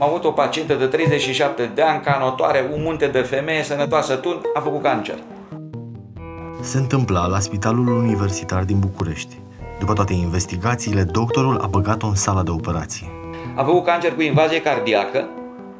Am avut o pacientă de 37 de ani, canotoare, un munte de femeie, sănătoasă tun, a făcut cancer. Se întâmpla la Spitalul Universitar din București. După toate investigațiile, doctorul a băgat-o în sala de operații. A făcut cancer cu invazie cardiacă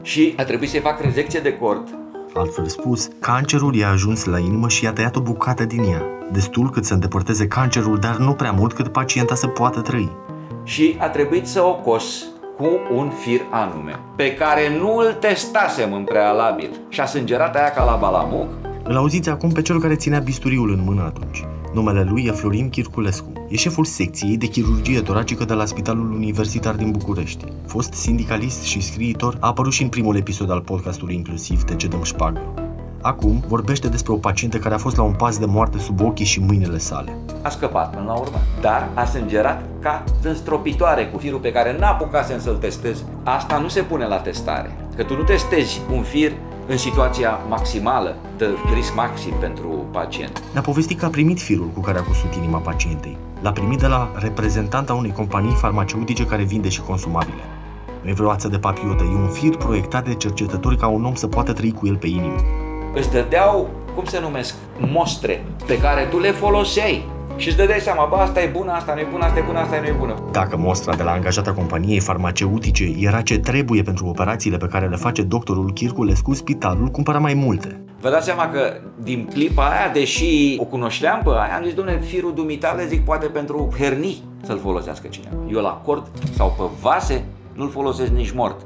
și a trebuit să-i fac rezecție de cord. Altfel spus, cancerul i-a ajuns la inimă și i-a tăiat o bucată din ea. Destul cât să îndepărteze cancerul, dar nu prea mult cât pacienta să poată trăi. Și a trebuit să o cos cu un fir anume, pe care nu îl testasem în prealabil. Și a sângerat aia ca la balamuc. Îl auziți acum pe cel care ținea bisturiul în mână atunci. Numele lui e Florin Chirculescu. E șeful secției de chirurgie toracică de la Spitalul Universitar din București. Fost sindicalist și scriitor, a apărut și în primul episod al podcastului inclusiv Te ce dăm șpagă. Acum vorbește despre o pacientă care a fost la un pas de moarte sub ochii și mâinile sale. A scăpat până la urmă, dar a sângerat ca stropitoare cu firul pe care n-apucasem să-l testez. Asta nu se pune la testare, că tu nu testezi un fir în situația maximală de risc maxim pentru pacient. Ne-a povestit că a primit firul cu care a cusut inima pacientei. L-a primit de la reprezentanta unei companii farmaceutice care vinde și consumabile. Nu e vreo ață de papiotă, e un fir proiectat de cercetători ca un om să poată trăi cu el pe inimă. Îți dădeau, cum se numesc, mostre pe care tu le foloseai și îți dădeai seama, bă, asta e bună, asta nu e bună, asta e bună, asta nu e bună. Dacă mostra de la angajata companiei farmaceutice era ce trebuie pentru operațiile pe care le face doctorul Chirculescu, spitalul cumpăra mai multe. Vă dați seama că din clipa aia, deși o cunoșteam pe aia, am zis, domnule, firul dumitale, zic, poate pentru hernii să-l folosească cineva. Eu la cord sau pe vase nu-l folosesc nici mort.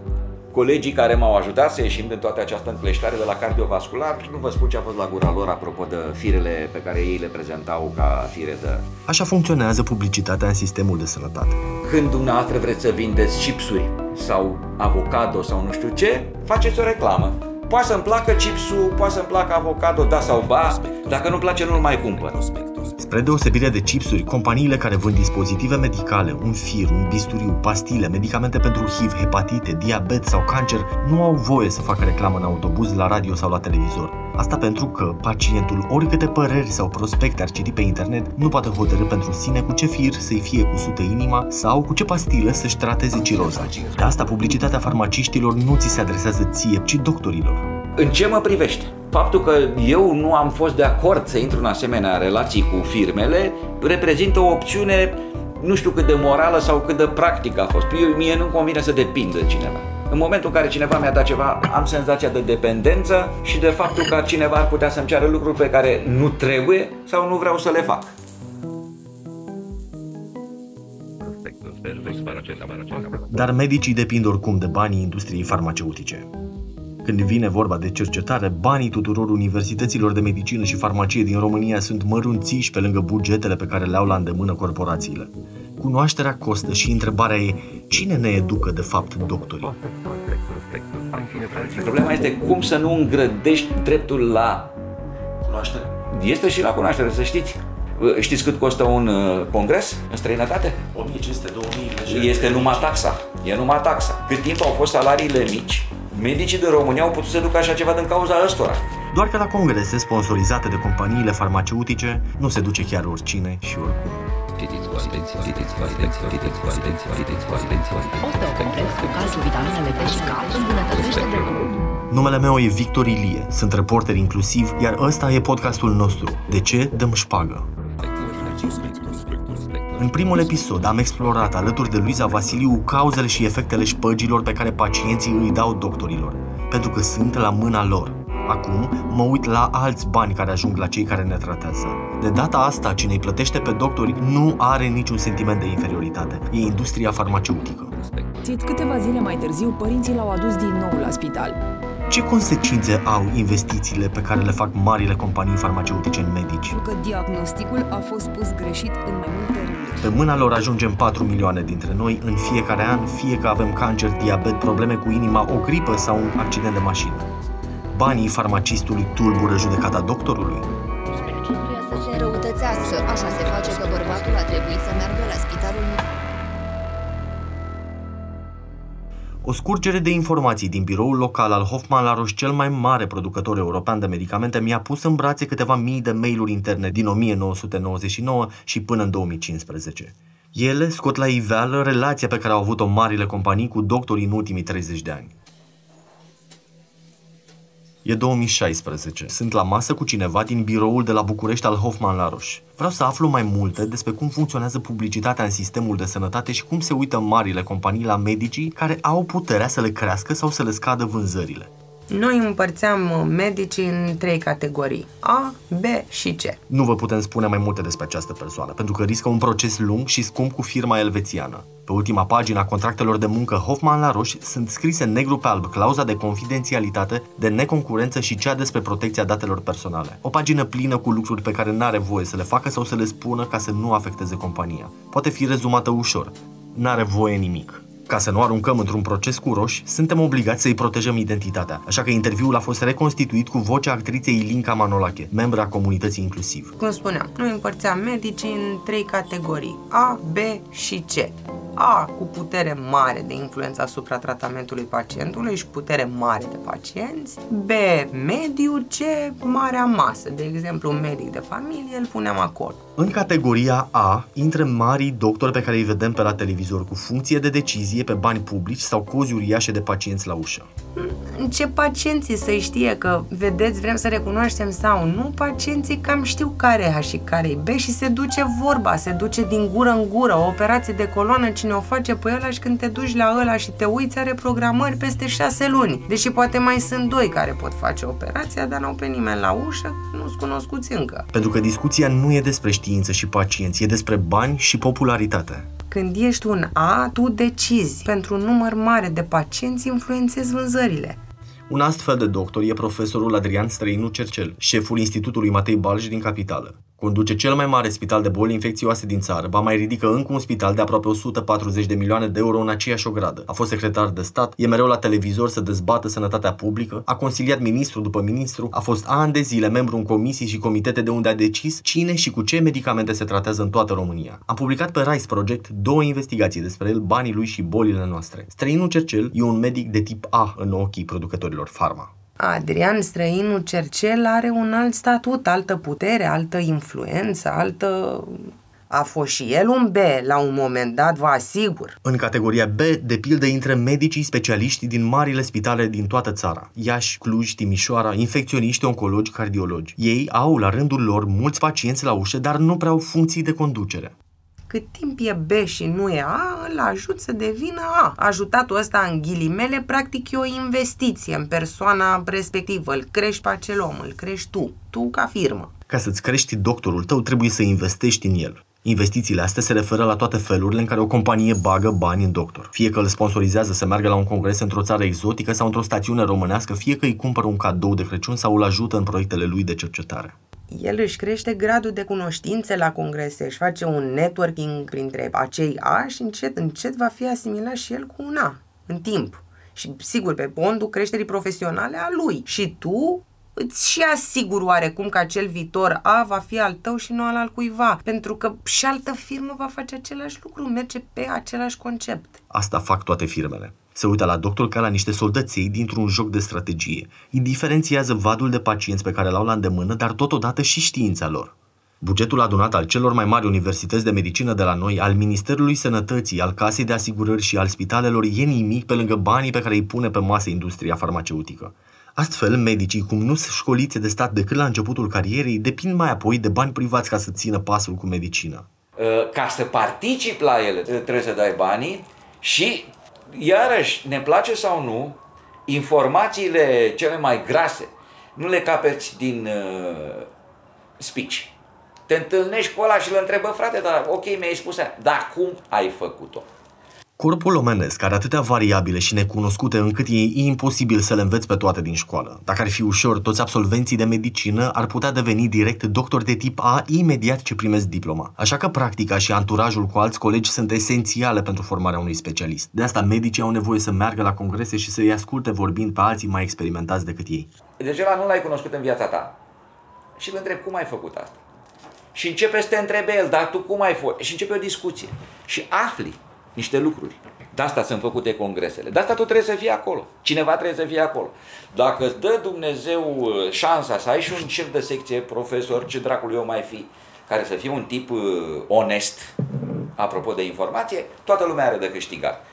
Colegii care m-au ajutat să ieșim din toată această încleștare de la cardiovascular, nu vă spun ce a fost la gura lor apropo de firele pe care ei le prezentau ca fire de... Așa funcționează publicitatea în sistemul de sănătate. Când dumneavoastră vreți să vindeți chipsuri sau avocado sau nu știu ce, faceți o reclamă. Poate să-mi placă chipsul, poate să-mi placă avocado, da sau ba, dacă nu-mi place nu-l mai cumpăr. Spre deosebire de chipsuri, companiile care vând dispozitive medicale, un fir, un bisturiu, pastile, medicamente pentru HIV, hepatite, diabet sau cancer, nu au voie să facă reclamă în autobuz, la radio sau la televizor. Asta pentru că pacientul, oricâte păreri sau prospecte ar citi pe internet, nu poate hotărâ pentru sine cu ce fir să-i fie cusută inima sau cu ce pastilă să-și trateze ciroza. De asta publicitatea farmaciștilor nu ți se adresează ție, ci doctorilor. În ce mă privește? Faptul că eu nu am fost de acord să intru în asemenea relații cu firmele reprezintă o opțiune nu știu cât de morală sau cât de practică a fost. Eu, mie nu convine să depind de cineva. În momentul în care cineva mi-a dat ceva, am senzația de dependență și de faptul că cineva ar putea să-mi ceară lucruri pe care nu trebuie sau nu vreau să le fac. Dar medicii depind oricum de banii industriei farmaceutice. Când vine vorba de cercetare, banii tuturor universităților de medicină și farmacie din România sunt mărunțiși pe lângă bugetele pe care le au la îndemână corporațiile. Cunoașterea costă și întrebarea e cine ne educă de fapt doctorii? Problema este cum să nu îngrădești dreptul la Cunoaștere? Este și la cunoaștere, să știți. Știți cât costă un uh, congres în străinătate? 1500, 2000 Este numai taxa. E numai taxa. Cât timp au fost salariile mici, medicii din România au putut să ducă așa ceva din cauza ăstora. Doar că la congrese sponsorizate de companiile farmaceutice nu se duce chiar oricine și oricum. Numele meu e Victor Ilie, sunt reporter inclusiv, iar ăsta e podcastul nostru. De ce dăm șpagă? În primul episod am explorat alături de Luiza Vasiliu cauzele și efectele șpăgilor pe care pacienții îi dau doctorilor, pentru că sunt la mâna lor. Acum mă uit la alți bani care ajung la cei care ne tratează. De data asta, cine îi plătește pe doctori nu are niciun sentiment de inferioritate. E industria farmaceutică. Țit câteva zile mai târziu, părinții l-au adus din nou la spital. Ce consecințe au investițiile pe care le fac marile companii farmaceutice în medici? Pentru că diagnosticul a fost pus greșit în mai multe rânduri. Pe mâna lor ajungem 4 milioane dintre noi în fiecare an, fie că avem cancer, diabet, probleme cu inima, o gripă sau un accident de mașină. Banii farmacistului tulbură judecata doctorului? Trebuia să se înrăutățească. Așa se face că bărbatul a trebuit să meargă la spitalul O scurgere de informații din biroul local al Hoffman la Roche, cel mai mare producător european de medicamente, mi-a pus în brațe câteva mii de mail-uri interne din 1999 și până în 2015. Ele scot la iveală relația pe care au avut-o marile companii cu doctorii în ultimii 30 de ani. E 2016. Sunt la masă cu cineva din biroul de la București al Hoffman Laroș. Vreau să aflu mai multe despre cum funcționează publicitatea în sistemul de sănătate și cum se uită marile companii la medicii care au puterea să le crească sau să le scadă vânzările. Noi împărțeam uh, medicii în trei categorii, A, B și C. Nu vă putem spune mai multe despre această persoană, pentru că riscă un proces lung și scump cu firma elvețiană. Pe ultima pagină a contractelor de muncă Hoffman la Roș sunt scrise negru pe alb clauza de confidențialitate, de neconcurență și cea despre protecția datelor personale. O pagină plină cu lucruri pe care n-are voie să le facă sau să le spună ca să nu afecteze compania. Poate fi rezumată ușor. N-are voie nimic. Ca să nu aruncăm într-un proces cu roși, suntem obligați să-i protejăm identitatea, așa că interviul a fost reconstituit cu vocea actriței Ilinca Manolache, membra comunității inclusiv. Cum spuneam, noi împărțeam medicii în trei categorii, A, B și C. A cu putere mare de influență asupra tratamentului pacientului și putere mare de pacienți, B mediu, C marea masă, de exemplu un medic de familie îl puneam acolo. În categoria A intră marii doctori pe care îi vedem pe la televizor cu funcție de decizie pe bani publici sau cozi uriașe de pacienți la ușă. Ce pacienții să știe că, vedeți, vrem să recunoaștem sau nu, pacienții cam știu care e A și care e B și se duce vorba, se duce din gură în gură, o operație de coloană, cine o face pe ăla și când te duci la ăla și te uiți, are programări peste șase luni. Deși poate mai sunt doi care pot face operația, dar n-au pe nimeni la ușă, nu-s cunoscuți încă. Pentru că discuția nu e despre știință și pacienți, e despre bani și popularitate. Când ești un A, tu decizi. Pentru un număr mare de pacienți influențezi vânzările. Un astfel de doctor e profesorul Adrian Străinu Cercel, șeful Institutului Matei Balj din capitală. Conduce cel mai mare spital de boli infecțioase din țară, ba mai ridică încă un spital de aproape 140 de milioane de euro în aceeași ogradă. A fost secretar de stat, e mereu la televizor să dezbată sănătatea publică, a consiliat ministru după ministru, a fost ani de zile membru în comisii și comitete de unde a decis cine și cu ce medicamente se tratează în toată România. Am publicat pe Rice Project două investigații despre el, banii lui și bolile noastre. Străinul Cercel e un medic de tip A în ochii producătorilor farma. Adrian Străinu Cercel are un alt statut, altă putere, altă influență, altă... A fost și el un B la un moment dat, vă asigur. În categoria B, de pildă, intră medicii specialiști din marile spitale din toată țara. Iași, Cluj, Timișoara, infecționiști, oncologi, cardiologi. Ei au la rândul lor mulți pacienți la ușă, dar nu prea au funcții de conducere cât timp e B și nu e A, îl ajut să devină A. Ajutatul ăsta, în ghilimele, practic e o investiție în persoana respectivă. Îl crești pe acel om, îl crești tu, tu ca firmă. Ca să-ți crești doctorul tău, trebuie să investești în el. Investițiile astea se referă la toate felurile în care o companie bagă bani în doctor. Fie că îl sponsorizează să meargă la un congres într-o țară exotică sau într-o stațiune românească, fie că îi cumpără un cadou de Crăciun sau îl ajută în proiectele lui de cercetare el își crește gradul de cunoștințe la congrese, își face un networking printre acei A și încet, încet va fi asimilat și el cu un A, în timp. Și sigur, pe pondul creșterii profesionale a lui. Și tu îți și asigur oarecum că acel viitor A va fi al tău și nu al altcuiva, pentru că și altă firmă va face același lucru, merge pe același concept. Asta fac toate firmele. Se uită la doctor ca la niște soldăței dintr-un joc de strategie. Îi diferențiază vadul de pacienți pe care l-au la îndemână, dar totodată și știința lor. Bugetul adunat al celor mai mari universități de medicină de la noi, al Ministerului Sănătății, al Casei de Asigurări și al spitalelor e nimic pe lângă banii pe care îi pune pe masă industria farmaceutică. Astfel, medicii, cum nu sunt școliți de stat decât la începutul carierei, depind mai apoi de bani privați ca să țină pasul cu medicina. Uh, ca să participi la ele, trebuie să dai banii și iarăși, ne place sau nu, informațiile cele mai grase nu le capeți din uh, speech. Te întâlnești cu ăla și îl întrebă, frate, dar ok, mi-ai spus, dar cum ai făcut-o? Corpul omenesc are atâtea variabile și necunoscute încât e imposibil să le înveți pe toate din școală. Dacă ar fi ușor, toți absolvenții de medicină ar putea deveni direct doctori de tip A imediat ce primesc diploma. Așa că practica și anturajul cu alți colegi sunt esențiale pentru formarea unui specialist. De asta medicii au nevoie să meargă la congrese și să-i asculte vorbind pe alții mai experimentați decât ei. Deci ăla nu l-ai cunoscut în viața ta. Și îl întreb cum ai făcut asta. Și începe să te întrebe el, dar tu cum ai fost? Și începe o discuție. Și afli niște lucruri. De asta sunt făcute congresele. De asta tu trebuie să fii acolo. Cineva trebuie să fie acolo. Dacă îți dă Dumnezeu uh, șansa să ai și un șef de secție, profesor, ce dracului eu mai fi, care să fie un tip uh, onest, apropo de informație, toată lumea are de câștigat.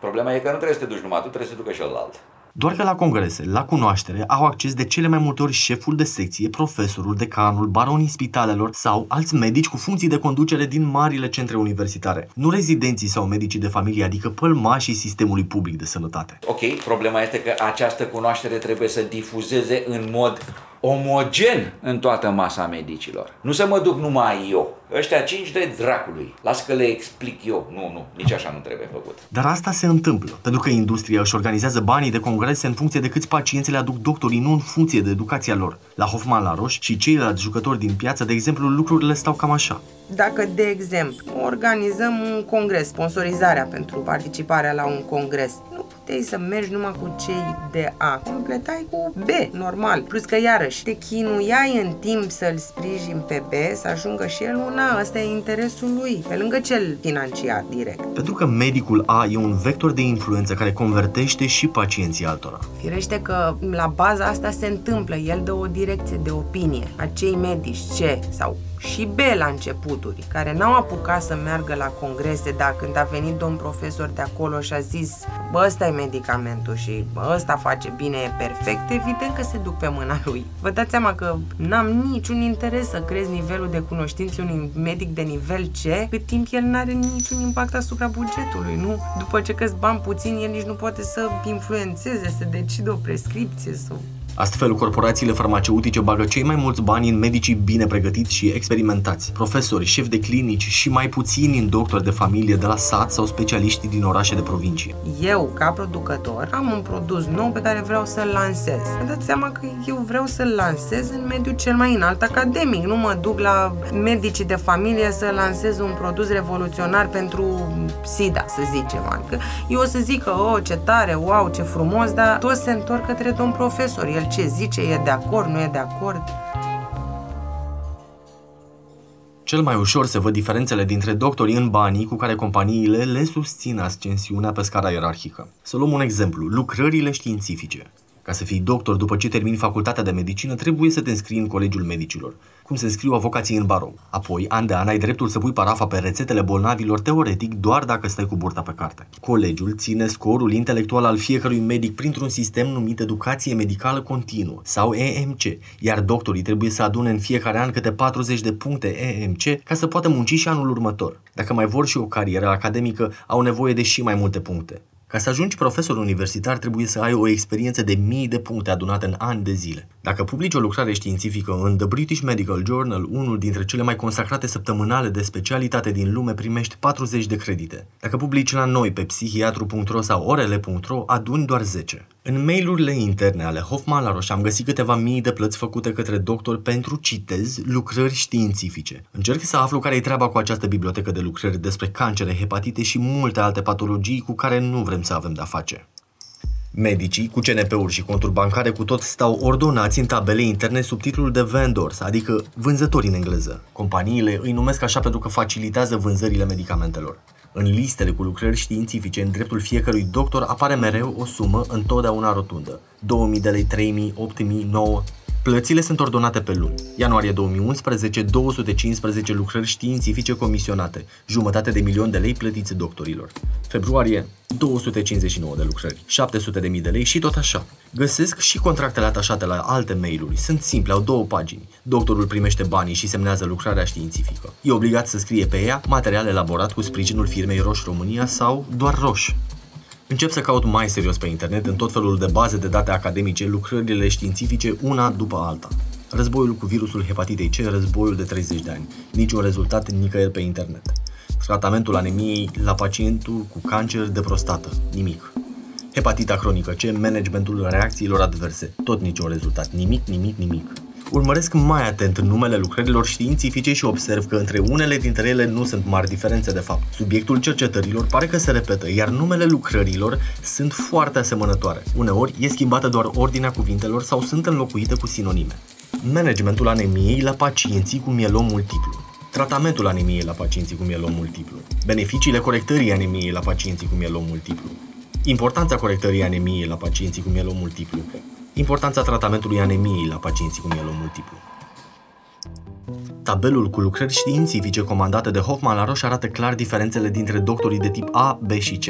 Problema e că nu trebuie să te duci numai tu, trebuie să te ducă și alt. Doar că la congrese, la cunoaștere, au acces de cele mai multe ori șeful de secție, profesorul, decanul, baronii spitalelor sau alți medici cu funcții de conducere din marile centre universitare. Nu rezidenții sau medicii de familie, adică pălmașii sistemului public de sănătate. Ok, problema este că această cunoaștere trebuie să difuzeze în mod omogen în toată masa medicilor. Nu să mă duc numai eu. Ăștia cinci de dracului. Las că le explic eu. Nu, nu, nici așa nu trebuie făcut. Dar asta se întâmplă, pentru că industria își organizează banii de congrese în funcție de câți pacienți le aduc doctorii, nu în funcție de educația lor. La Hoffman la Roș și ceilalți jucători din piață, de exemplu, lucrurile stau cam așa. Dacă, de exemplu, organizăm un congres, sponsorizarea pentru participarea la un congres, nu puteai să mergi numai cu cei de A, completai cu B, normal. Plus că, iarăși, te chinuiai în timp să-l sprijin pe B, să ajungă și el un A, ăsta e interesul lui, pe lângă cel financiar direct. Pentru că medicul A e un vector de influență care convertește și pacienții altora. Firește că la baza asta se întâmplă, el dă o direcție de opinie. Acei medici C sau și B la începuturi, care n-au apucat să meargă la congrese, dar când a venit domn profesor de acolo și a zis bă, ăsta e medicamentul și bă, ăsta face bine, e perfect, evident că se duc pe mâna lui. Vă dați seama că n-am niciun interes să crezi nivelul de cunoștințe unui medic de nivel C, cât timp el n-are niciun impact asupra bugetului, nu? După ce că bani puțin, el nici nu poate să influențeze, să decide o prescripție sau Astfel, corporațiile farmaceutice bagă cei mai mulți bani în medicii bine pregătiți și experimentați, profesori, șefi de clinici și mai puțini în doctori de familie de la sat sau specialiști din orașe de provincie. Eu, ca producător, am un produs nou pe care vreau să-l lansez. Vă dați seama că eu vreau să-l lansez în mediul cel mai înalt academic. Nu mă duc la medicii de familie să lansez un produs revoluționar pentru SIDA, să zicem. Adică eu o să zic că, oh, ce tare, wow, ce frumos, dar toți se întorc către domn profesor. El ce zice, e de acord, nu e de acord. Cel mai ușor se văd diferențele dintre doctorii în banii cu care companiile le susțin ascensiunea pe scara ierarhică. Să luăm un exemplu, lucrările științifice. Ca să fii doctor după ce termini facultatea de medicină, trebuie să te înscrii în Colegiul Medicilor, cum se înscriu avocații în barou. Apoi, an de an, ai dreptul să pui parafa pe rețetele bolnavilor teoretic doar dacă stai cu burta pe carte. Colegiul ține scorul intelectual al fiecărui medic printr-un sistem numit Educație Medicală Continuă sau EMC, iar doctorii trebuie să adune în fiecare an câte 40 de puncte EMC ca să poată munci și anul următor. Dacă mai vor și o carieră academică, au nevoie de și mai multe puncte. Ca să ajungi profesor universitar trebuie să ai o experiență de mii de puncte adunate în ani de zile. Dacă publici o lucrare științifică în The British Medical Journal, unul dintre cele mai consacrate săptămânale de specialitate din lume, primești 40 de credite. Dacă publici la noi pe psihiatru.ro sau orele.ro, aduni doar 10. În mailurile interne ale Hoffman la Roș am găsit câteva mii de plăți făcute către doctor pentru, citez, lucrări științifice. Încerc să aflu care e treaba cu această bibliotecă de lucrări despre cancere, hepatite și multe alte patologii cu care nu vrem să avem de-a face. Medicii cu CNP-uri și conturi bancare cu tot stau ordonați în tabele interne sub titlul de vendors, adică vânzători în engleză. Companiile îi numesc așa pentru că facilitează vânzările medicamentelor. În listele cu lucrări științifice, în dreptul fiecărui doctor apare mereu o sumă întotdeauna rotundă. 2000 de lei, 3000, 8000, 9. Plățile sunt ordonate pe luni. Ianuarie 2011, 215 lucrări științifice comisionate, jumătate de milion de lei plătiți doctorilor. Februarie, 259 de lucrări, 700 de mii de lei și tot așa. Găsesc și contractele atașate la alte mail-uri. Sunt simple, au două pagini. Doctorul primește banii și semnează lucrarea științifică. E obligat să scrie pe ea material elaborat cu sprijinul firmei Roș România sau doar Roș. Încep să caut mai serios pe internet în tot felul de baze de date academice, lucrările științifice, una după alta. Războiul cu virusul hepatitei C, războiul de 30 de ani. Niciun rezultat nicăieri pe internet. Tratamentul anemiei la pacientul cu cancer de prostată. Nimic. Hepatita cronică C, managementul reacțiilor adverse. Tot niciun rezultat. Nimic, nimic, nimic. Urmăresc mai atent numele lucrărilor științifice și observ că între unele dintre ele nu sunt mari diferențe de fapt. Subiectul cercetărilor pare că se repetă, iar numele lucrărilor sunt foarte asemănătoare. Uneori e schimbată doar ordinea cuvintelor sau sunt înlocuite cu sinonime. Managementul anemiei la pacienții cu mielom multiplu. Tratamentul anemiei la pacienții cu mielom multiplu. Beneficiile corectării anemiei la pacienții cu mielom multiplu. Importanța corectării anemiei la pacienții cu mielom multiplu. Importanța tratamentului anemiei la pacienții cu mielom multiplu. Tabelul cu lucrări științifice comandate de Hoffman la Roche arată clar diferențele dintre doctorii de tip A, B și C.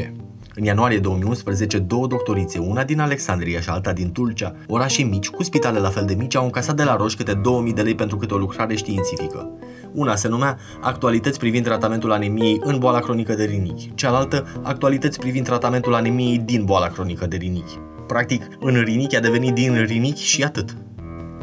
În ianuarie 2011, două doctorițe, una din Alexandria și alta din Tulcea, orașe mici, cu spitale la fel de mici, au încasat de la Roș câte 2000 de lei pentru câte o lucrare științifică. Una se numea Actualități privind tratamentul anemiei în boala cronică de rinichi, cealaltă Actualități privind tratamentul anemiei din boala cronică de rinichi. Practic, în rinichi a devenit din rinichi și atât.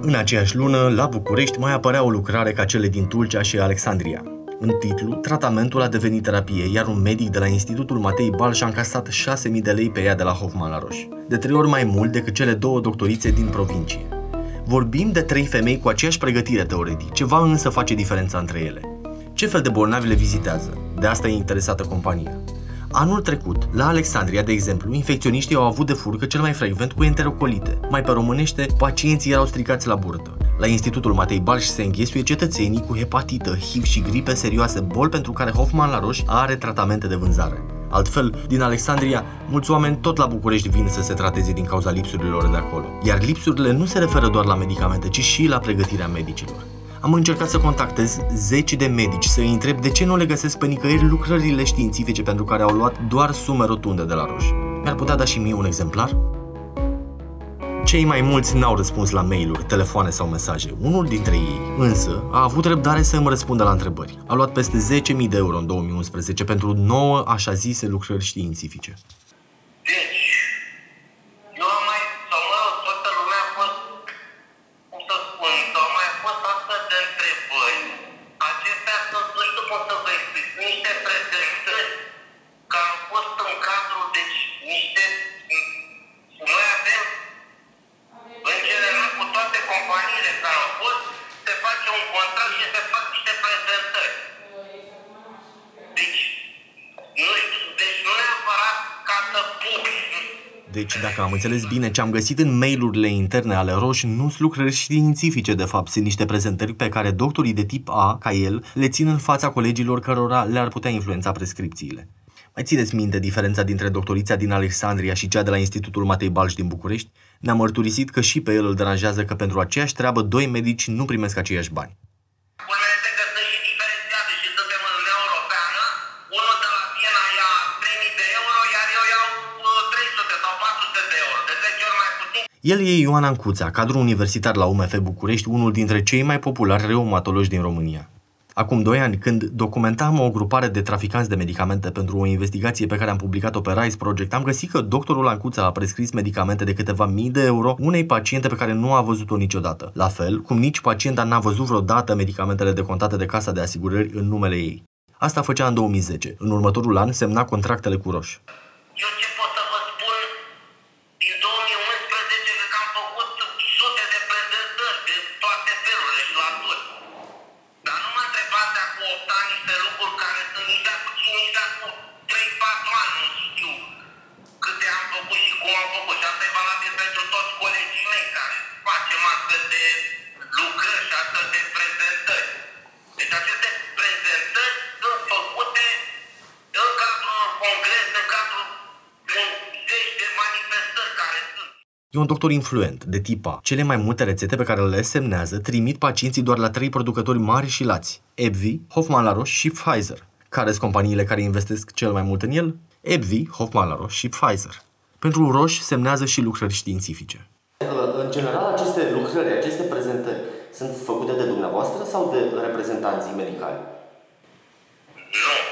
În aceeași lună, la București mai apărea o lucrare ca cele din Tulcea și Alexandria. În titlu, tratamentul a devenit terapie, iar un medic de la Institutul Matei Balș și-a încasat 6.000 de lei pe ea de la Hoffman la Roș, de trei ori mai mult decât cele două doctorițe din provincie. Vorbim de trei femei cu aceeași pregătire teoretic, ceva însă face diferența între ele. Ce fel de bolnavi le vizitează? De asta e interesată compania. Anul trecut, la Alexandria, de exemplu, infecționiștii au avut de furcă cel mai frecvent cu enterocolite. Mai pe românește, pacienții erau stricați la burtă. La Institutul Matei Balș se înghesuie cetățenii cu hepatită, HIV și gripe serioase, boli pentru care Hoffman la Roș are tratamente de vânzare. Altfel, din Alexandria, mulți oameni tot la București vin să se trateze din cauza lipsurilor de acolo. Iar lipsurile nu se referă doar la medicamente, ci și la pregătirea medicilor. Am încercat să contactez zeci de medici să îi întreb de ce nu le găsesc pe nicăieri lucrările științifice pentru care au luat doar sume rotunde de la Roș. Mi-ar putea da și mie un exemplar? Cei mai mulți n-au răspuns la mail-uri, telefoane sau mesaje. Unul dintre ei, însă, a avut răbdare să îmi răspundă la întrebări. A luat peste 10.000 de euro în 2011 pentru 9 așa zise lucrări științifice. Deci, eu am mai, sau mă rog, toată lumea a fost, cum să spun, sau au mai fost astfel de întrebări. Acestea sunt, nu știu cum să vă explic, niște prezentări care au fost în cadrul, deci, niște, noi avem, în general, cu toate companiile care au fost, se face un contract și se fac niște prezentări. Deci, nu știu, deci nu neapărat ca să publici, Deci, dacă am înțeles bine, ce am găsit în mailurile interne ale Roș nu sunt lucrări științifice, de fapt, sunt niște prezentări pe care doctorii de tip A, ca el, le țin în fața colegilor cărora le-ar putea influența prescripțiile. Mai țineți minte diferența dintre doctorița din Alexandria și cea de la Institutul Matei Balș din București? Ne-a mărturisit că și pe el îl deranjează că pentru aceeași treabă doi medici nu primesc aceiași bani. El e Ioan Ancuța, cadru universitar la UMF București, unul dintre cei mai populari reumatologi din România. Acum doi ani, când documentam o grupare de traficanți de medicamente pentru o investigație pe care am publicat-o pe Rise Project, am găsit că doctorul Ancuța a prescris medicamente de câteva mii de euro unei paciente pe care nu a văzut-o niciodată. La fel, cum nici pacienta n-a văzut vreodată medicamentele decontate de casa de asigurări în numele ei. Asta făcea în 2010. În următorul an semna contractele cu Roș. Eu ce E un doctor influent, de tip A. Cele mai multe rețete pe care le semnează trimit pacienții doar la trei producători mari și lați. Ebvi, Hoffman La Roche și Pfizer. Care sunt companiile care investesc cel mai mult în el? Ebvi, Hoffman La Roche și Pfizer. Pentru Roche semnează și lucrări științifice. În general, aceste lucrări, aceste prezentări sunt făcute de dumneavoastră sau de reprezentanții medicali? Nu,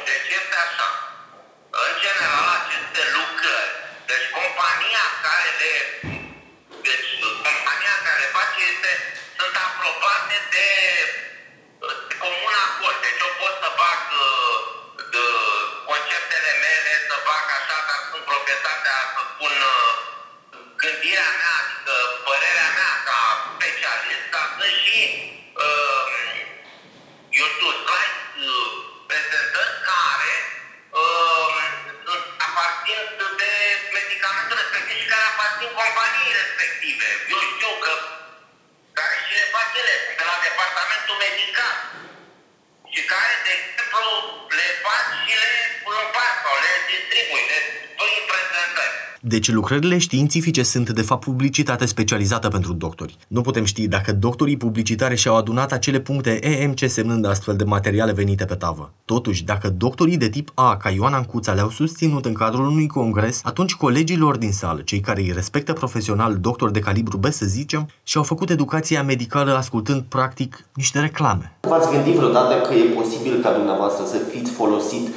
Deci lucrările științifice sunt de fapt publicitate specializată pentru doctori. Nu putem ști dacă doctorii publicitari și-au adunat acele puncte EMC semnând astfel de materiale venite pe tavă. Totuși, dacă doctorii de tip A, ca Ioana Ancuța, le-au susținut în cadrul unui congres, atunci colegilor din sală, cei care îi respectă profesional doctori de calibru B, să zicem, și-au făcut educația medicală ascultând practic niște reclame. V-ați gândit vreodată că e posibil ca dumneavoastră să fiți folosit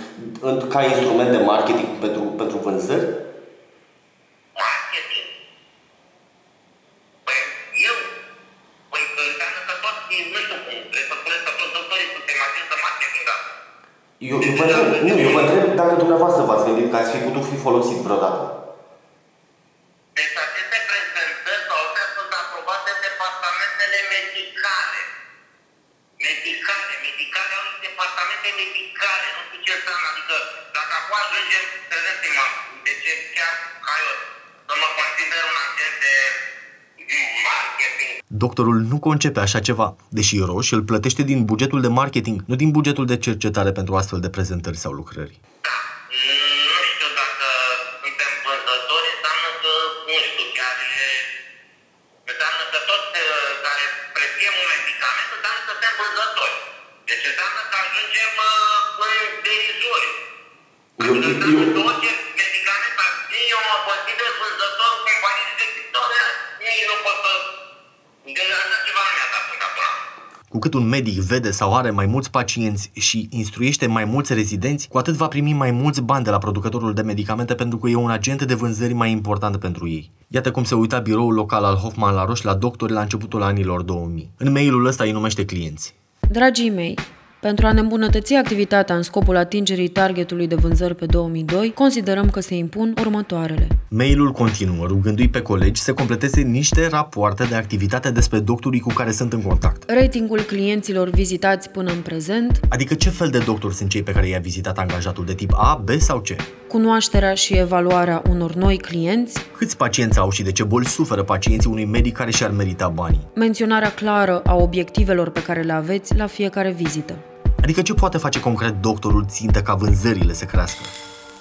în- ca instrument de marketing pentru, pentru vânzări? Marketing. Păi eu, păi înseamnă că toți, nu știu cum, trebuie să spuneți că toți doctorii suntem agenți de marketing, da. Eu, eu, vă întreb, nu, eu vă întreb dacă dumneavoastră v-ați gândit că ați fi putut fi folosit vreodată. Deci aceste prezentări sau astea sunt aprobate de departamentele medicale. Medicale, medicale au niște departamente medicale, nu știu ce înseamnă. Adică dacă acum ajungem, credeți-mă, de ce chiar ca eu să mă consider un agent de marketing, Doctorul nu concepe așa ceva, deși Roș îl plătește din bugetul de marketing, nu din bugetul de cercetare pentru astfel de prezentări sau lucrări. Da, nu știu dacă suntem vânzători, înseamnă că, nu știu, chiar e... Înseamnă că toți uh, care prescriem un medicament, înseamnă că suntem vânzători. Deci înseamnă că ajungem uh, în derizori. Eu, Adică eu, înseamnă că orice medicament, nici eu mă consider vânzător companii de sectoare, nici nu pot să... De așa ceva nu mi-a dat până acum. Cu cât un medic vede sau are mai mulți pacienți și instruiește mai mulți rezidenți, cu atât va primi mai mulți bani de la producătorul de medicamente pentru că e un agent de vânzări mai important pentru ei. Iată cum se uita biroul local al Hoffman la Roș la doctori la începutul anilor 2000. În mailul ăsta îi numește clienți. Dragii mei, pentru a ne îmbunătăți activitatea în scopul atingerii targetului de vânzări pe 2002, considerăm că se impun următoarele. Mailul continuă rugându-i pe colegi să completeze niște rapoarte de activitate despre doctorii cu care sunt în contact. Ratingul clienților vizitați până în prezent, Adică ce fel de doctori sunt cei pe care i-a vizitat angajatul de tip A, B sau C? cunoașterea și evaluarea unor noi clienți, Câți pacienți au și de ce boli suferă pacienții unui medic care și-ar merita banii? menționarea clară a obiectivelor pe care le aveți la fiecare vizită. Adică ce poate face concret doctorul țintă ca vânzările să crească?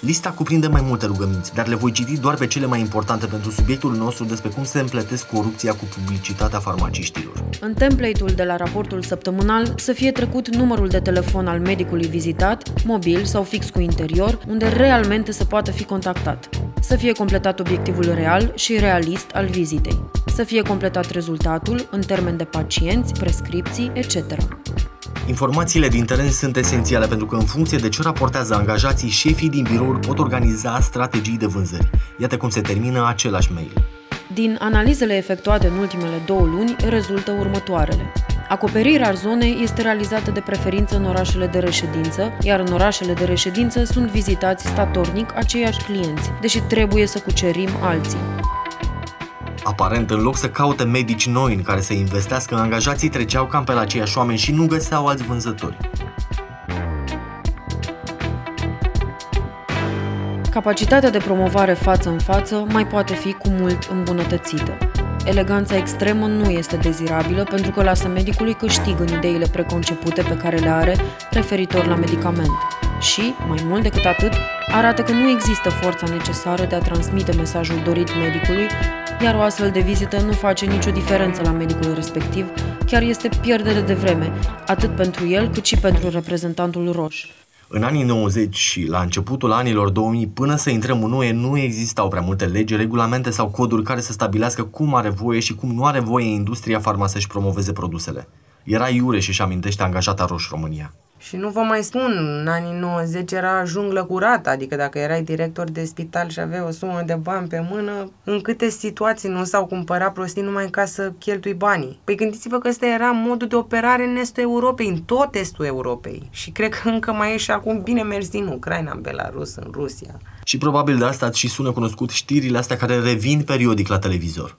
Lista cuprinde mai multe rugăminți, dar le voi citi doar pe cele mai importante pentru subiectul nostru despre cum se împletesc corupția cu publicitatea farmaciștilor. În template-ul de la raportul săptămânal să fie trecut numărul de telefon al medicului vizitat, mobil sau fix cu interior, unde realmente să poată fi contactat. Să fie completat obiectivul real și realist al vizitei. Să fie completat rezultatul în termen de pacienți, prescripții, etc. Informațiile din teren sunt esențiale pentru că în funcție de ce raportează angajații, șefii din birouri pot organiza strategii de vânzări. Iată cum se termină același mail. Din analizele efectuate în ultimele două luni rezultă următoarele. Acoperirea zonei este realizată de preferință în orașele de reședință, iar în orașele de reședință sunt vizitați statornic aceiași clienți, deși trebuie să cucerim alții. Aparent, în loc să caute medici noi în care să investească, angajații treceau cam pe la aceiași oameni și nu găseau alți vânzători. Capacitatea de promovare față în față mai poate fi cu mult îmbunătățită. Eleganța extremă nu este dezirabilă pentru că lasă medicului câștig în ideile preconcepute pe care le are referitor la medicament. Și, mai mult decât atât, arată că nu există forța necesară de a transmite mesajul dorit medicului, iar o astfel de vizită nu face nicio diferență la medicul respectiv, chiar este pierdere de vreme, atât pentru el cât și pentru reprezentantul roș. În anii 90 și la începutul anilor 2000, până să intrăm în UE, nu existau prea multe legi, regulamente sau coduri care să stabilească cum are voie și cum nu are voie industria farma să-și promoveze produsele. Era iure și-și amintește angajata Roș România. Și nu vă mai spun, în anii 90 era junglă curată, adică dacă erai director de spital și aveai o sumă de bani pe mână, în câte situații nu s-au cumpărat prostii numai ca să cheltui banii. Păi gândiți-vă că ăsta era modul de operare în estul Europei, în tot estul Europei. Și cred că încă mai e și acum bine mersi în Ucraina, în Belarus, în Rusia. Și probabil de asta îți și sună cunoscut știrile astea care revin periodic la televizor.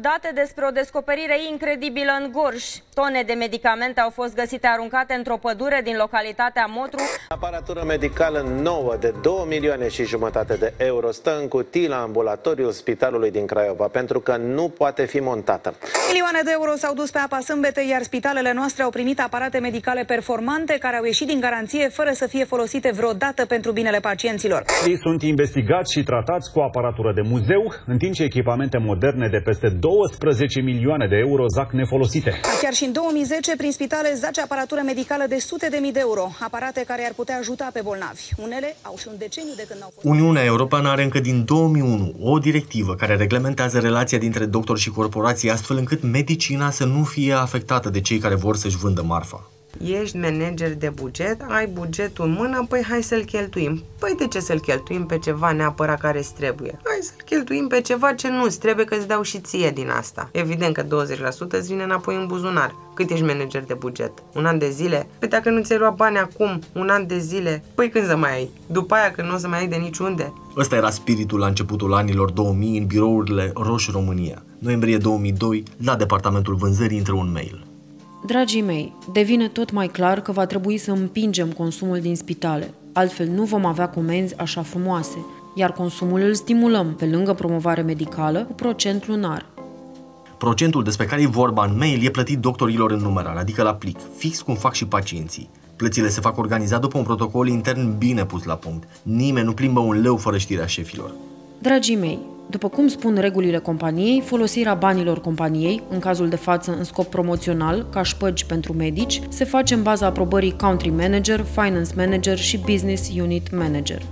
Date despre o descoperire incredibilă în Gorj. Tone de medicamente au fost găsite aruncate într-o pădure din localitatea Motru. Aparatură medicală nouă de 2 milioane și jumătate de euro stă în cutii la ambulatoriul spitalului din Craiova pentru că nu poate fi montată. Milioane de euro s-au dus pe apa sâmbete, iar spitalele noastre au primit aparate medicale performante care au ieșit din garanție fără să fie folosite vreodată pentru binele pacienților. Ei sunt investigați și tratați cu aparatură de muzeu, în timp ce echipamente moderne de peste 12 milioane de euro zac nefolosite. Chiar și în 2010, prin spitale zace aparatură medicală de sute de mii de euro, aparate care ar putea ajuta pe bolnavi. Unele au și un deceniu de când au fost... Uniunea Europeană are încă din 2001 o directivă care reglementează relația dintre doctor și corporații astfel încât medicina să nu fie afectată de cei care vor să-și vândă marfa. Ești manager de buget, ai bugetul în mână, păi hai să-l cheltuim. Păi de ce să-l cheltuim pe ceva neapărat care îți trebuie? Hai să-l cheltuim pe ceva ce nu-ți trebuie, că îți dau și ție din asta. Evident că 20% îți vine înapoi în buzunar. Cât ești manager de buget? Un an de zile? Păi dacă nu ți-ai luat bani acum, un an de zile, păi când să mai ai? După aia când nu o să mai ai de niciunde? Ăsta era spiritul la începutul anilor 2000 în birourile Roșu România. Noiembrie 2002, la departamentul vânzării intră un mail. Dragii mei, devine tot mai clar că va trebui să împingem consumul din spitale, altfel nu vom avea comenzi așa frumoase, iar consumul îl stimulăm, pe lângă promovare medicală, cu procent lunar. Procentul despre care e vorba în mail e plătit doctorilor în numerar, adică la plic, fix cum fac și pacienții. Plățile se fac organizat după un protocol intern bine pus la punct. Nimeni nu plimbă un leu fără știrea șefilor. Dragii mei, după cum spun regulile companiei, folosirea banilor companiei, în cazul de față în scop promoțional, ca șpăgi pentru medici, se face în baza aprobării Country Manager, Finance Manager și Business Unit Manager.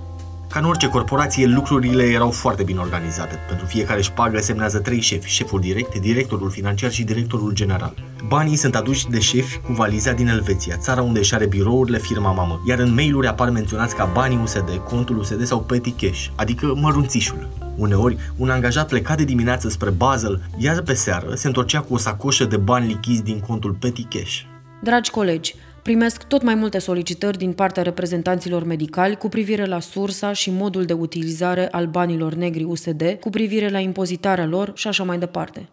Ca în orice corporație, lucrurile erau foarte bine organizate. Pentru fiecare șpagă semnează trei șefi, șeful direct, directorul financiar și directorul general. Banii sunt aduși de șefi cu valiza din Elveția, țara unde își are birourile firma mamă, iar în mail-uri apar menționați ca banii USD, contul USD sau petty cash, adică mărunțișul. Uneori, un angajat pleca de dimineață spre Basel, iar pe seară se întorcea cu o sacoșă de bani lichizi din contul petty cash. Dragi colegi, primesc tot mai multe solicitări din partea reprezentanților medicali cu privire la sursa și modul de utilizare al banilor negri USD, cu privire la impozitarea lor și așa mai departe.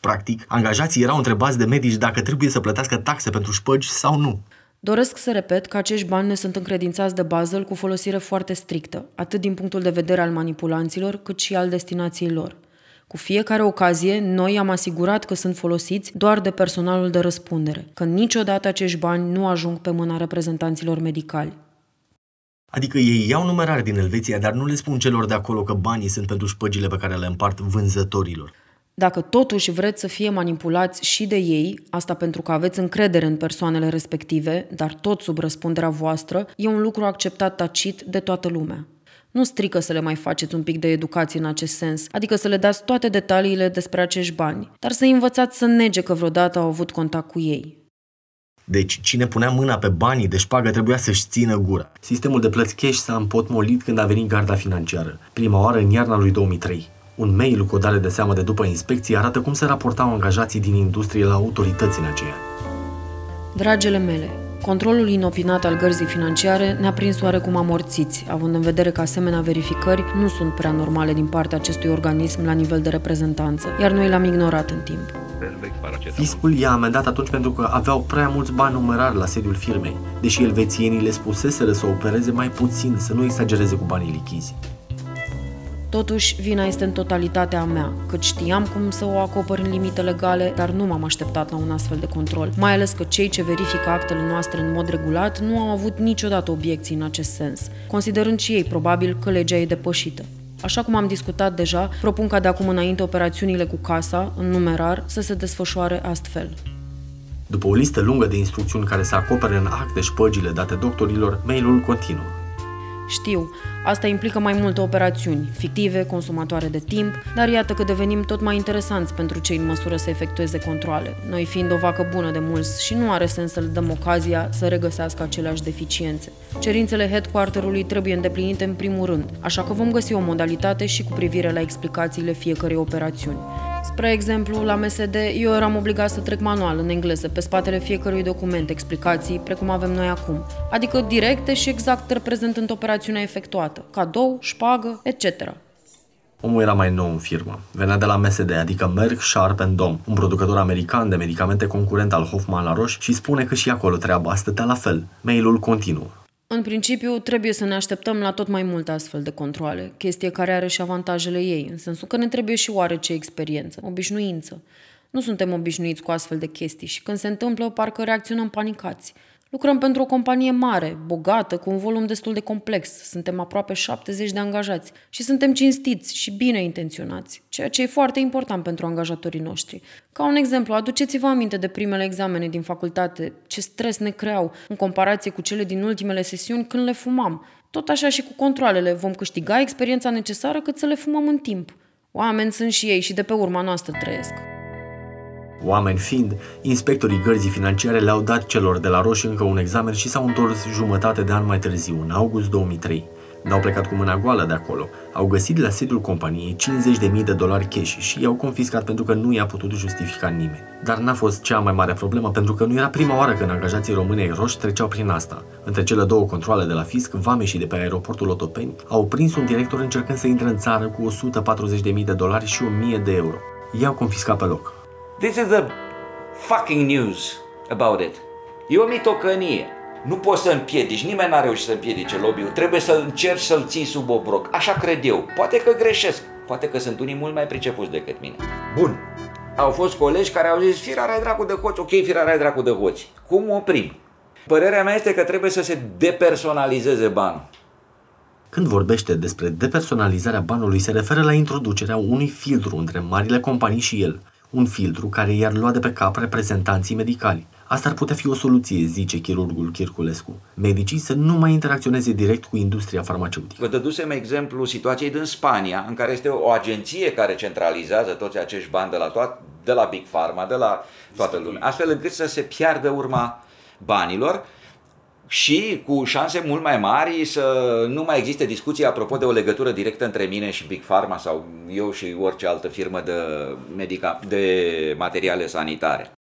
Practic, angajații erau întrebați de medici dacă trebuie să plătească taxe pentru șpăgi sau nu. Doresc să repet că acești bani ne sunt încredințați de Basel cu folosire foarte strictă, atât din punctul de vedere al manipulanților, cât și al destinației lor. Cu fiecare ocazie, noi am asigurat că sunt folosiți doar de personalul de răspundere, că niciodată acești bani nu ajung pe mâna reprezentanților medicali. Adică ei iau numerare din Elveția, dar nu le spun celor de acolo că banii sunt pentru șpăgile pe care le împart vânzătorilor. Dacă totuși vreți să fie manipulați și de ei, asta pentru că aveți încredere în persoanele respective, dar tot sub răspunderea voastră, e un lucru acceptat tacit de toată lumea. Nu strică să le mai faceți un pic de educație în acest sens, adică să le dați toate detaliile despre acești bani, dar să învățați să nege că vreodată au avut contact cu ei. Deci, cine punea mâna pe banii de șpagă trebuia să-și țină gura. Sistemul de plăți cash s-a împotmolit când a venit garda financiară, prima oară în iarna lui 2003. Un mail cu o dare de seamă de după inspecție arată cum se raportau angajații din industrie la autorități în aceea. Dragele mele, Controlul inopinat al gărzii financiare ne-a prins oarecum amorțiți, având în vedere că asemenea verificări nu sunt prea normale din partea acestui organism la nivel de reprezentanță, iar noi l-am ignorat în timp. Fiscul i-a amendat atunci pentru că aveau prea mulți bani numerari la sediul firmei, deși elvețienii le spuseseră să opereze mai puțin, să nu exagereze cu banii lichizi. Totuși, vina este în totalitatea a mea, căci știam cum să o acopăr în limite legale, dar nu m-am așteptat la un astfel de control, mai ales că cei ce verifică actele noastre în mod regulat nu au avut niciodată obiecții în acest sens, considerând și ei probabil că legea e depășită. Așa cum am discutat deja, propun ca de acum înainte operațiunile cu casa, în numerar, să se desfășoare astfel. După o listă lungă de instrucțiuni care să acopere în acte șpăgile date doctorilor, mailul continuă. Știu, asta implică mai multe operațiuni, fictive, consumatoare de timp, dar iată că devenim tot mai interesanți pentru cei în măsură să efectueze controle, noi fiind o vacă bună de mulți și nu are sens să le dăm ocazia să regăsească aceleași deficiențe. Cerințele headquarterului trebuie îndeplinite în primul rând, așa că vom găsi o modalitate și cu privire la explicațiile fiecărei operațiuni. Spre exemplu, la MSD, eu eram obligat să trec manual în engleză pe spatele fiecărui document, explicații, precum avem noi acum, adică directe și exact reprezentând operațiunea efectuată, cadou, șpagă, etc. Omul era mai nou în firmă. Venea de la MSD, adică Merck Sharp Dom, un producător american de medicamente concurent al Hoffman la Roche și spune că și acolo treaba stătea la fel. Mailul continuă. În principiu, trebuie să ne așteptăm la tot mai multe astfel de controle, chestie care are și avantajele ei, în sensul că ne trebuie și oarece experiență, obișnuință. Nu suntem obișnuiți cu astfel de chestii și când se întâmplă, parcă reacționăm panicați. Lucrăm pentru o companie mare, bogată, cu un volum destul de complex. Suntem aproape 70 de angajați și suntem cinstiți și bine intenționați, ceea ce e foarte important pentru angajatorii noștri. Ca un exemplu, aduceți-vă aminte de primele examene din facultate, ce stres ne creau în comparație cu cele din ultimele sesiuni când le fumam. Tot așa și cu controlele, vom câștiga experiența necesară cât să le fumăm în timp. Oameni sunt și ei și de pe urma noastră trăiesc. Oameni fiind, inspectorii gărzii financiare le-au dat celor de la Roșie încă un examen și s-au întors jumătate de an mai târziu, în august 2003. N-au plecat cu mâna goală de acolo. Au găsit la sediul companiei 50.000 de dolari cash și i-au confiscat pentru că nu i-a putut justifica nimeni. Dar n-a fost cea mai mare problemă pentru că nu era prima oară când angajații românei roși treceau prin asta. Între cele două controle de la fisc, vame și de pe aeroportul Otopeni, au prins un director încercând să intre în țară cu 140.000 de dolari și 1.000 de euro. I-au confiscat pe loc. This is the fucking news about it. E o mitocănie. Nu poți să împiedici, nimeni n-a reușit să împiedice lobby-ul. Trebuie să încerci să-l ții sub obroc. Așa cred eu. Poate că greșesc. Poate că sunt unii mult mai pricepuți decât mine. Bun. Au fost colegi care au zis, firarea e dracu de hoți, ok, firarea e dracu de hoți. Cum oprim? Părerea mea este că trebuie să se depersonalizeze banul. Când vorbește despre depersonalizarea banului, se referă la introducerea unui filtru între marile companii și el, un filtru care i-ar lua de pe cap reprezentanții medicali. Asta ar putea fi o soluție, zice chirurgul Chirculescu. Medicii să nu mai interacționeze direct cu industria farmaceutică. Vă dădusem exemplu situației din Spania, în care este o agenție care centralizează toți acești bani de la, toat, de la Big Pharma, de la toată lumea, astfel încât să se piardă urma banilor și cu șanse mult mai mari să nu mai existe discuții apropo de o legătură directă între mine și Big Pharma sau eu și orice altă firmă de, medica- de materiale sanitare.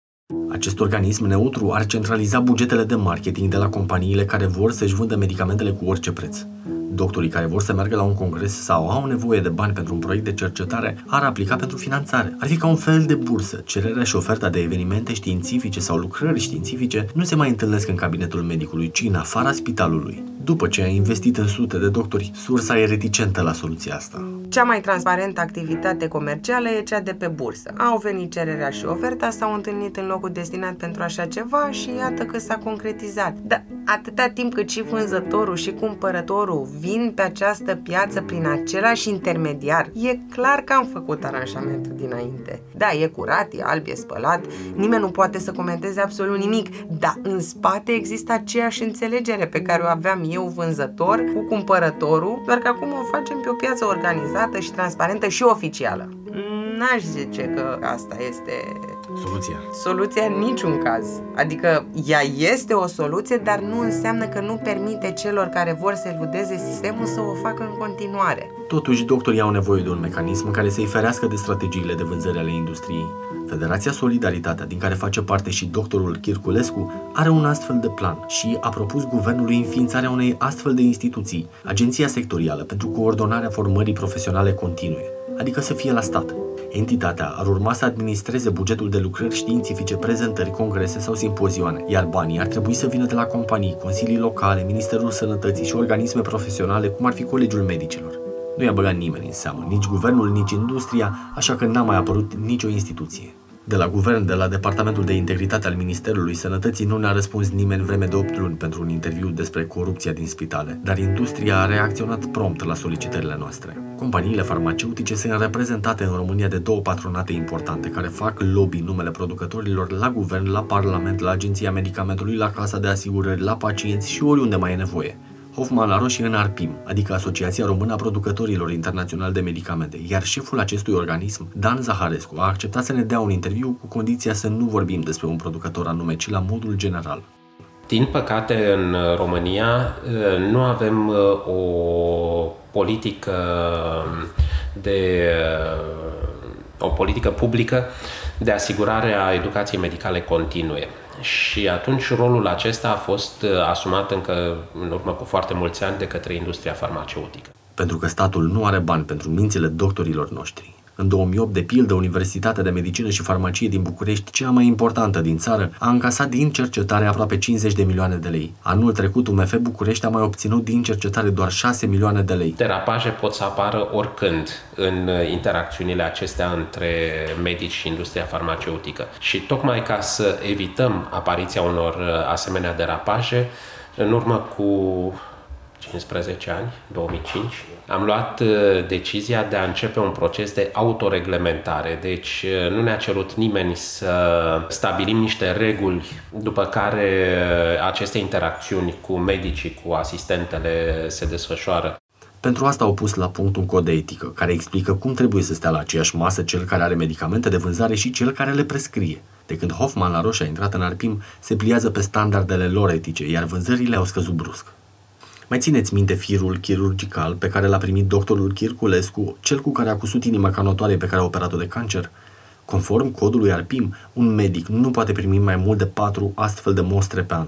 Acest organism neutru ar centraliza bugetele de marketing de la companiile care vor să-și vândă medicamentele cu orice preț. Doctorii care vor să meargă la un congres sau au nevoie de bani pentru un proiect de cercetare ar aplica pentru finanțare. Ar fi ca un fel de bursă. Cererea și oferta de evenimente științifice sau lucrări științifice nu se mai întâlnesc în cabinetul medicului, ci în afara spitalului. După ce a investit în sute de doctori, sursa e reticentă la soluția asta. Cea mai transparentă activitate comercială e cea de pe bursă. Au venit cererea și oferta, s-au întâlnit în locul destinat pentru așa ceva și iată că s-a concretizat. Dar atâta timp cât și vânzătorul și cumpărătorul vin pe această piață prin același intermediar, e clar că am făcut aranjamentul dinainte. Da, e curat, e alb, e spălat, nimeni nu poate să comenteze absolut nimic, dar în spate există aceeași înțelegere pe care o aveam eu vânzător cu cumpărătorul, doar că acum o facem pe o piață organizată și transparentă și oficială. N-aș zice că asta este Soluția. Soluția în niciun caz. Adică ea este o soluție, dar nu înseamnă că nu permite celor care vor să eludeze sistemul să o facă în continuare. Totuși, doctorii au nevoie de un mecanism care să-i ferească de strategiile de vânzări ale industriei. Federația Solidaritatea, din care face parte și doctorul Chirculescu, are un astfel de plan și a propus guvernului înființarea unei astfel de instituții, Agenția Sectorială pentru Coordonarea Formării Profesionale Continue, adică să fie la stat. Entitatea ar urma să administreze bugetul de lucrări științifice, prezentări, congrese sau simpozioane, iar banii ar trebui să vină de la companii, consilii locale, Ministerul Sănătății și organisme profesionale, cum ar fi Colegiul Medicilor. Nu i-a băgat nimeni în seamă, nici guvernul, nici industria, așa că n-a mai apărut nicio instituție. De la guvern, de la Departamentul de Integritate al Ministerului Sănătății nu ne-a răspuns nimeni vreme de 8 luni pentru un interviu despre corupția din spitale, dar industria a reacționat prompt la solicitările noastre. Companiile farmaceutice sunt reprezentate în România de două patronate importante care fac lobby numele producătorilor la guvern, la parlament, la Agenția Medicamentului, la Casa de Asigurări, la pacienți și oriunde mai e nevoie. Hoffman la roșie în ARPIM, adică Asociația Română a Producătorilor Internaționali de Medicamente, iar șeful acestui organism, Dan Zaharescu, a acceptat să ne dea un interviu cu condiția să nu vorbim despre un producător anume, ci la modul general. Din păcate, în România uh, nu avem uh, o politică de uh, o politică publică de asigurare a educației medicale continue. Și atunci rolul acesta a fost asumat încă în urmă cu foarte mulți ani de către industria farmaceutică. pentru că statul nu are bani pentru mințile doctorilor noștri. În 2008, de pildă, Universitatea de Medicină și Farmacie din București, cea mai importantă din țară, a încasat din cercetare aproape 50 de milioane de lei. Anul trecut, UMF București a mai obținut din cercetare doar 6 milioane de lei. Derapaje pot să apară oricând în interacțiunile acestea între medici și industria farmaceutică. Și tocmai ca să evităm apariția unor asemenea derapaje, în urmă cu 15 ani, 2005, am luat uh, decizia de a începe un proces de autoreglementare. Deci uh, nu ne-a cerut nimeni să stabilim niște reguli după care uh, aceste interacțiuni cu medicii, cu asistentele se desfășoară. Pentru asta au pus la punct un cod de etică, care explică cum trebuie să stea la aceeași masă cel care are medicamente de vânzare și cel care le prescrie. De când Hoffman la Roșia a intrat în Arpim, se pliază pe standardele lor etice, iar vânzările au scăzut brusc. Mai țineți minte firul chirurgical pe care l-a primit doctorul Chirculescu, cel cu care a cusut inima canotoare pe care a operat-o de cancer? Conform codului ARPIM, un medic nu poate primi mai mult de 4 astfel de mostre pe an.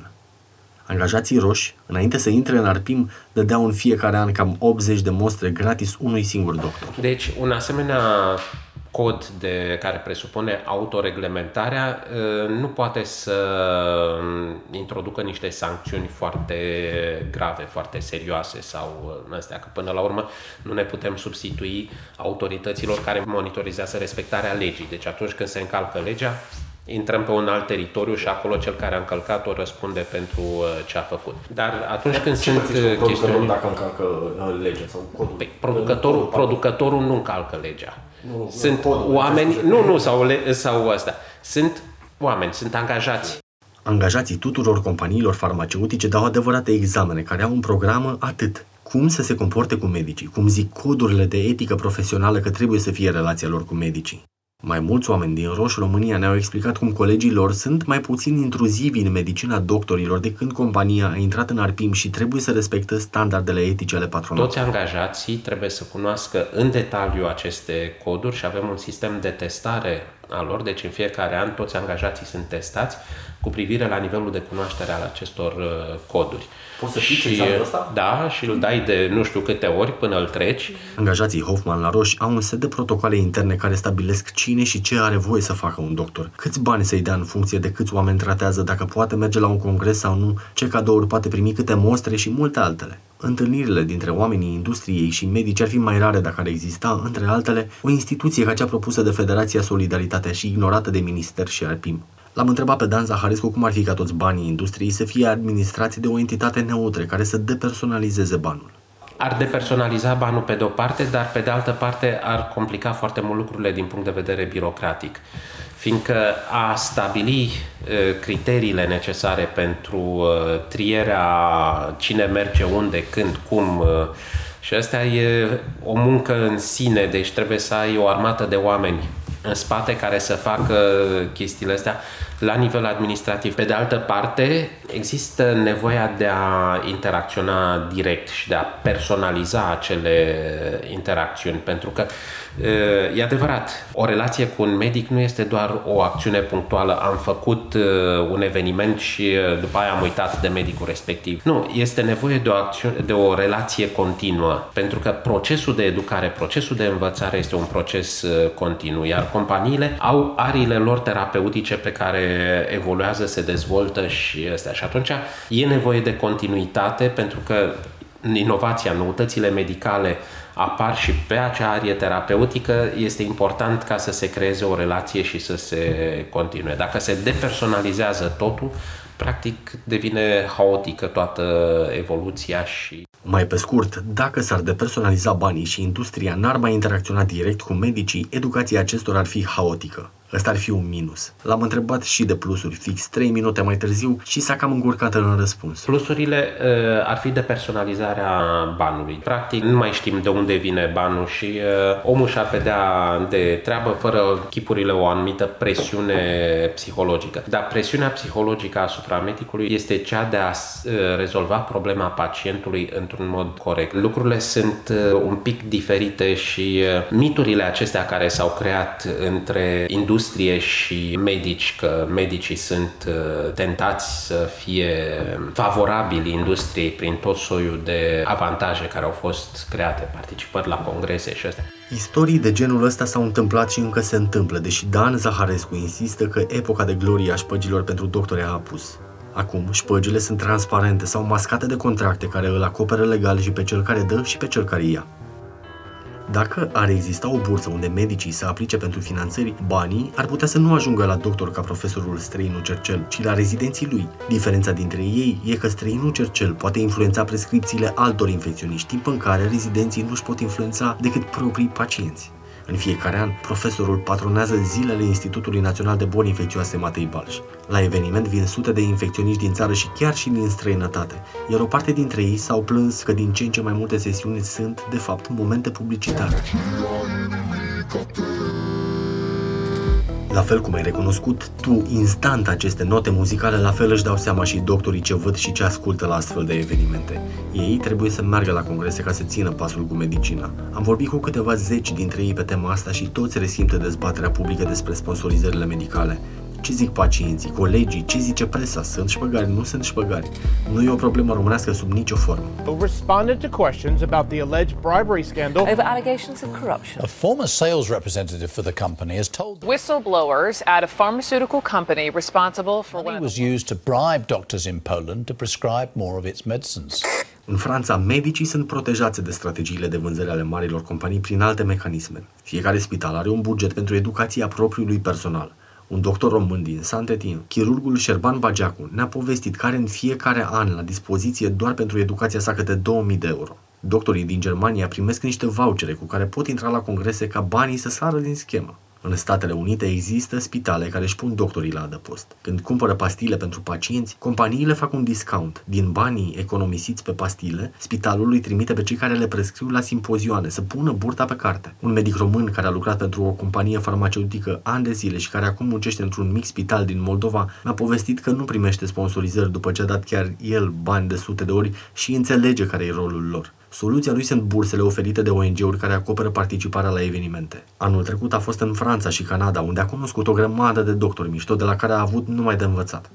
Angajații roși, înainte să intre în ARPIM, dădeau în fiecare an cam 80 de mostre gratis unui singur doctor. Deci, un asemenea cod de, care presupune autoreglementarea uh, nu poate să um, introducă niște sancțiuni foarte grave, foarte serioase sau uh, astea, că până la urmă nu ne putem substitui autorităților care monitorizează respectarea legii. Deci atunci când se încalcă legea, intrăm pe un alt teritoriu și acolo cel care a încălcat-o răspunde pentru uh, ce a făcut. Dar atunci când ce sunt chestiuni... dacă încalcă legea sau codul? Păi, producătorul, producătorul nu încalcă legea nu, sunt oameni, nu, nu, sau, le, sau asta. Sunt oameni, sunt angajați. Angajații tuturor companiilor farmaceutice dau adevărate examene care au un program atât cum să se comporte cu medicii, cum zic codurile de etică profesională că trebuie să fie relația lor cu medicii. Mai mulți oameni din Roș România ne-au explicat cum colegii lor sunt mai puțin intruzivi în medicina doctorilor de când compania a intrat în arpim și trebuie să respecte standardele etice ale patronatului. Toți angajații trebuie să cunoască în detaliu aceste coduri și avem un sistem de testare a lor, deci în fiecare an toți angajații sunt testați cu privire la nivelul de cunoaștere al acestor uh, coduri. Poți să și, examenul ăsta? Da, și îl dai de nu știu câte ori până îl treci. Angajații Hoffman la Roș au un set de protocoale interne care stabilesc cine și ce are voie să facă un doctor. Câți bani să-i dea în funcție de câți oameni tratează, dacă poate merge la un congres sau nu, ce cadouri poate primi, câte mostre și multe altele. Întâlnirile dintre oamenii industriei și medici ar fi mai rare dacă ar exista, între altele, o instituție ca cea propusă de Federația Solidaritatea și ignorată de Minister și Arpim. L-am întrebat pe Dan Zaharescu cum ar fi ca toți banii industriei să fie administrați de o entitate neutre care să depersonalizeze banul. Ar depersonaliza banul pe de o parte, dar pe de altă parte ar complica foarte mult lucrurile din punct de vedere birocratic. Fiindcă a stabili criteriile necesare pentru trierea cine merge unde, când, cum, și asta e o muncă în sine, deci trebuie să ai o armată de oameni în spate care să facă chestiile astea la nivel administrativ. Pe de altă parte, există nevoia de a interacționa direct și de a personaliza acele interacțiuni, pentru că E adevărat, o relație cu un medic nu este doar o acțiune punctuală. Am făcut un eveniment și după aia am uitat de medicul respectiv. Nu, este nevoie de o, acțiune, de o relație continuă, pentru că procesul de educare, procesul de învățare este un proces continuu, iar companiile au arile lor terapeutice pe care evoluează, se dezvoltă și astea. Și atunci e nevoie de continuitate pentru că inovația, noutățile medicale apar și pe acea arie terapeutică, este important ca să se creeze o relație și să se continue. Dacă se depersonalizează totul, practic devine haotică toată evoluția și... Mai pe scurt, dacă s-ar depersonaliza banii și industria n-ar mai interacționa direct cu medicii, educația acestora ar fi haotică. Ăsta ar fi un minus. L-am întrebat și de plusuri fix 3 minute mai târziu și s-a cam încurcat în răspuns. Plusurile uh, ar fi de personalizarea banului. Practic, nu mai știm de unde vine banul și uh, omul și-ar vedea de treabă fără chipurile o anumită presiune psihologică. Dar presiunea psihologică asupra medicului este cea de a uh, rezolva problema pacientului într-un mod corect. Lucrurile sunt uh, un pic diferite și uh, miturile acestea care s-au creat între industrie industrie și medici, că medicii sunt uh, tentați să fie favorabili industriei prin tot soiul de avantaje care au fost create, participări la congrese și astea. Istorii de genul ăsta s-au întâmplat și încă se întâmplă, deși Dan Zaharescu insistă că epoca de glorie a șpăgilor pentru doctori a apus. Acum, șpăgile sunt transparente sau mascate de contracte care îl acoperă legal și pe cel care dă și pe cel care ia. Dacă ar exista o bursă unde medicii să aplice pentru finanțări, banii ar putea să nu ajungă la doctor ca profesorul străinul Cercel, ci la rezidenții lui. Diferența dintre ei e că străinul Cercel poate influența prescripțiile altor infecționiști, timp în care rezidenții nu își pot influența decât proprii pacienți. În fiecare an, profesorul patronează zilele Institutului Național de Boli Infecțioase Matei Balș. La eveniment vin sute de infecționiști din țară și chiar și din străinătate, iar o parte dintre ei s-au plâns că din ce în ce mai multe sesiuni sunt, de fapt, momente publicitare. La fel cum ai recunoscut tu instant aceste note muzicale, la fel își dau seama și doctorii ce văd și ce ascultă la astfel de evenimente. Ei trebuie să meargă la congrese ca să țină pasul cu medicina. Am vorbit cu câteva zeci dintre ei pe tema asta și toți resimte dezbaterea publică despre sponsorizările medicale. Ce zic pacienții, colegii, ce zice presa? Sunt șpăgari, nu sunt șpăgari. Nu e o problemă românească sub nicio formă. who responded to questions about the alleged bribery scandal over allegations of corruption. A former sales representative for the company has told Whistleblowers at a pharmaceutical company responsible for money was used to bribe doctors in Poland to prescribe more of its medicines. În Franța, medicii sunt protejați de strategiile de vânzare ale marilor companii prin alte mecanisme. Fiecare spital are un buget pentru educația propriului personal. Un doctor român din Saint-Étienne, chirurgul Șerban Bageacu, ne-a povestit că are în fiecare an la dispoziție doar pentru educația sa câte 2000 de euro. Doctorii din Germania primesc niște vouchere cu care pot intra la congrese ca banii să sară din schemă. În Statele Unite există spitale care își pun doctorii la adăpost. Când cumpără pastile pentru pacienți, companiile fac un discount. Din banii economisiți pe pastile, spitalul îi trimite pe cei care le prescriu la simpozioane să pună burta pe carte. Un medic român care a lucrat pentru o companie farmaceutică ani de zile și care acum muncește într-un mic spital din Moldova mi-a povestit că nu primește sponsorizări după ce a dat chiar el bani de sute de ori și înțelege care e rolul lor. Soluția lui sunt bursele oferite de ONG-uri care acoperă participarea la evenimente. Anul trecut a fost în Franța și Canada, unde a cunoscut o grămadă de doctori mișto de la care a avut numai de învățat.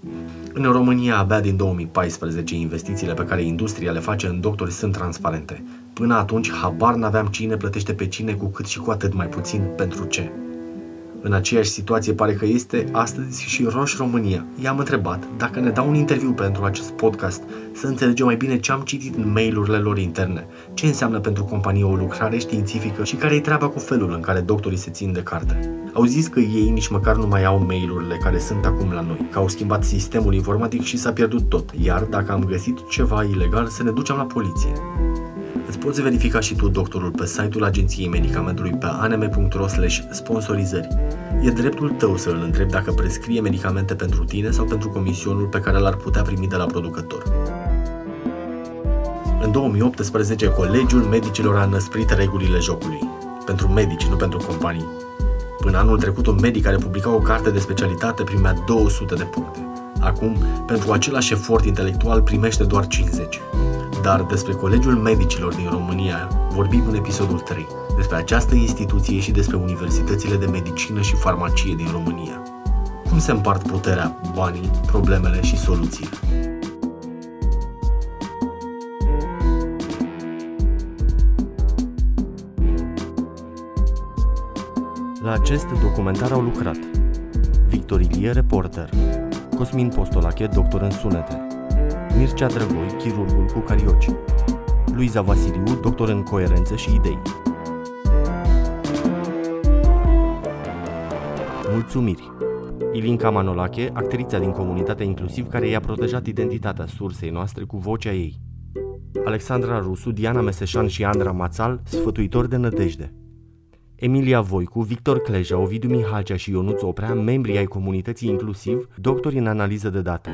În România, abia din 2014, investițiile pe care industria le face în doctori sunt transparente. Până atunci, habar n-aveam cine plătește pe cine cu cât și cu atât mai puțin pentru ce. În aceeași situație pare că este astăzi și Roș România. I-am întrebat dacă ne dau un interviu pentru acest podcast să înțelegem mai bine ce am citit în mail-urile lor interne, ce înseamnă pentru companie o lucrare științifică și care e treaba cu felul în care doctorii se țin de carte. Au zis că ei nici măcar nu mai au mail-urile care sunt acum la noi, că au schimbat sistemul informatic și s-a pierdut tot, iar dacă am găsit ceva ilegal să ne ducem la poliție. Îți poți verifica și tu doctorul pe site-ul Agenției Medicamentului pe anm.ro sponsorizări. E dreptul tău să îl întrebi dacă prescrie medicamente pentru tine sau pentru comisionul pe care l-ar putea primi de la producător. În 2018, Colegiul Medicilor a năsprit regulile jocului. Pentru medici, nu pentru companii. Până anul trecut, un medic care publica o carte de specialitate primea 200 de puncte. Acum, pentru același efort intelectual, primește doar 50. Dar despre Colegiul Medicilor din România vorbim în episodul 3, despre această instituție și despre universitățile de medicină și farmacie din România. Cum se împart puterea, banii, problemele și soluțiile? La acest documentar au lucrat Victor Ilie, reporter, Cosmin Postolache, doctor în sunete, Mircea Drăgoi, chirurgul cu carioci, Luiza Vasiliu, doctor în coerență și idei. Mulțumiri! Ilinca Manolache, actrița din comunitatea inclusiv care i-a protejat identitatea sursei noastre cu vocea ei. Alexandra Rusu, Diana Meseșan și Andra Mațal, sfătuitori de nădejde. Emilia Voicu, Victor Cleja, Ovidiu Mihalcea și Ionuț Oprea, membri ai comunității inclusiv, doctori în analiză de date.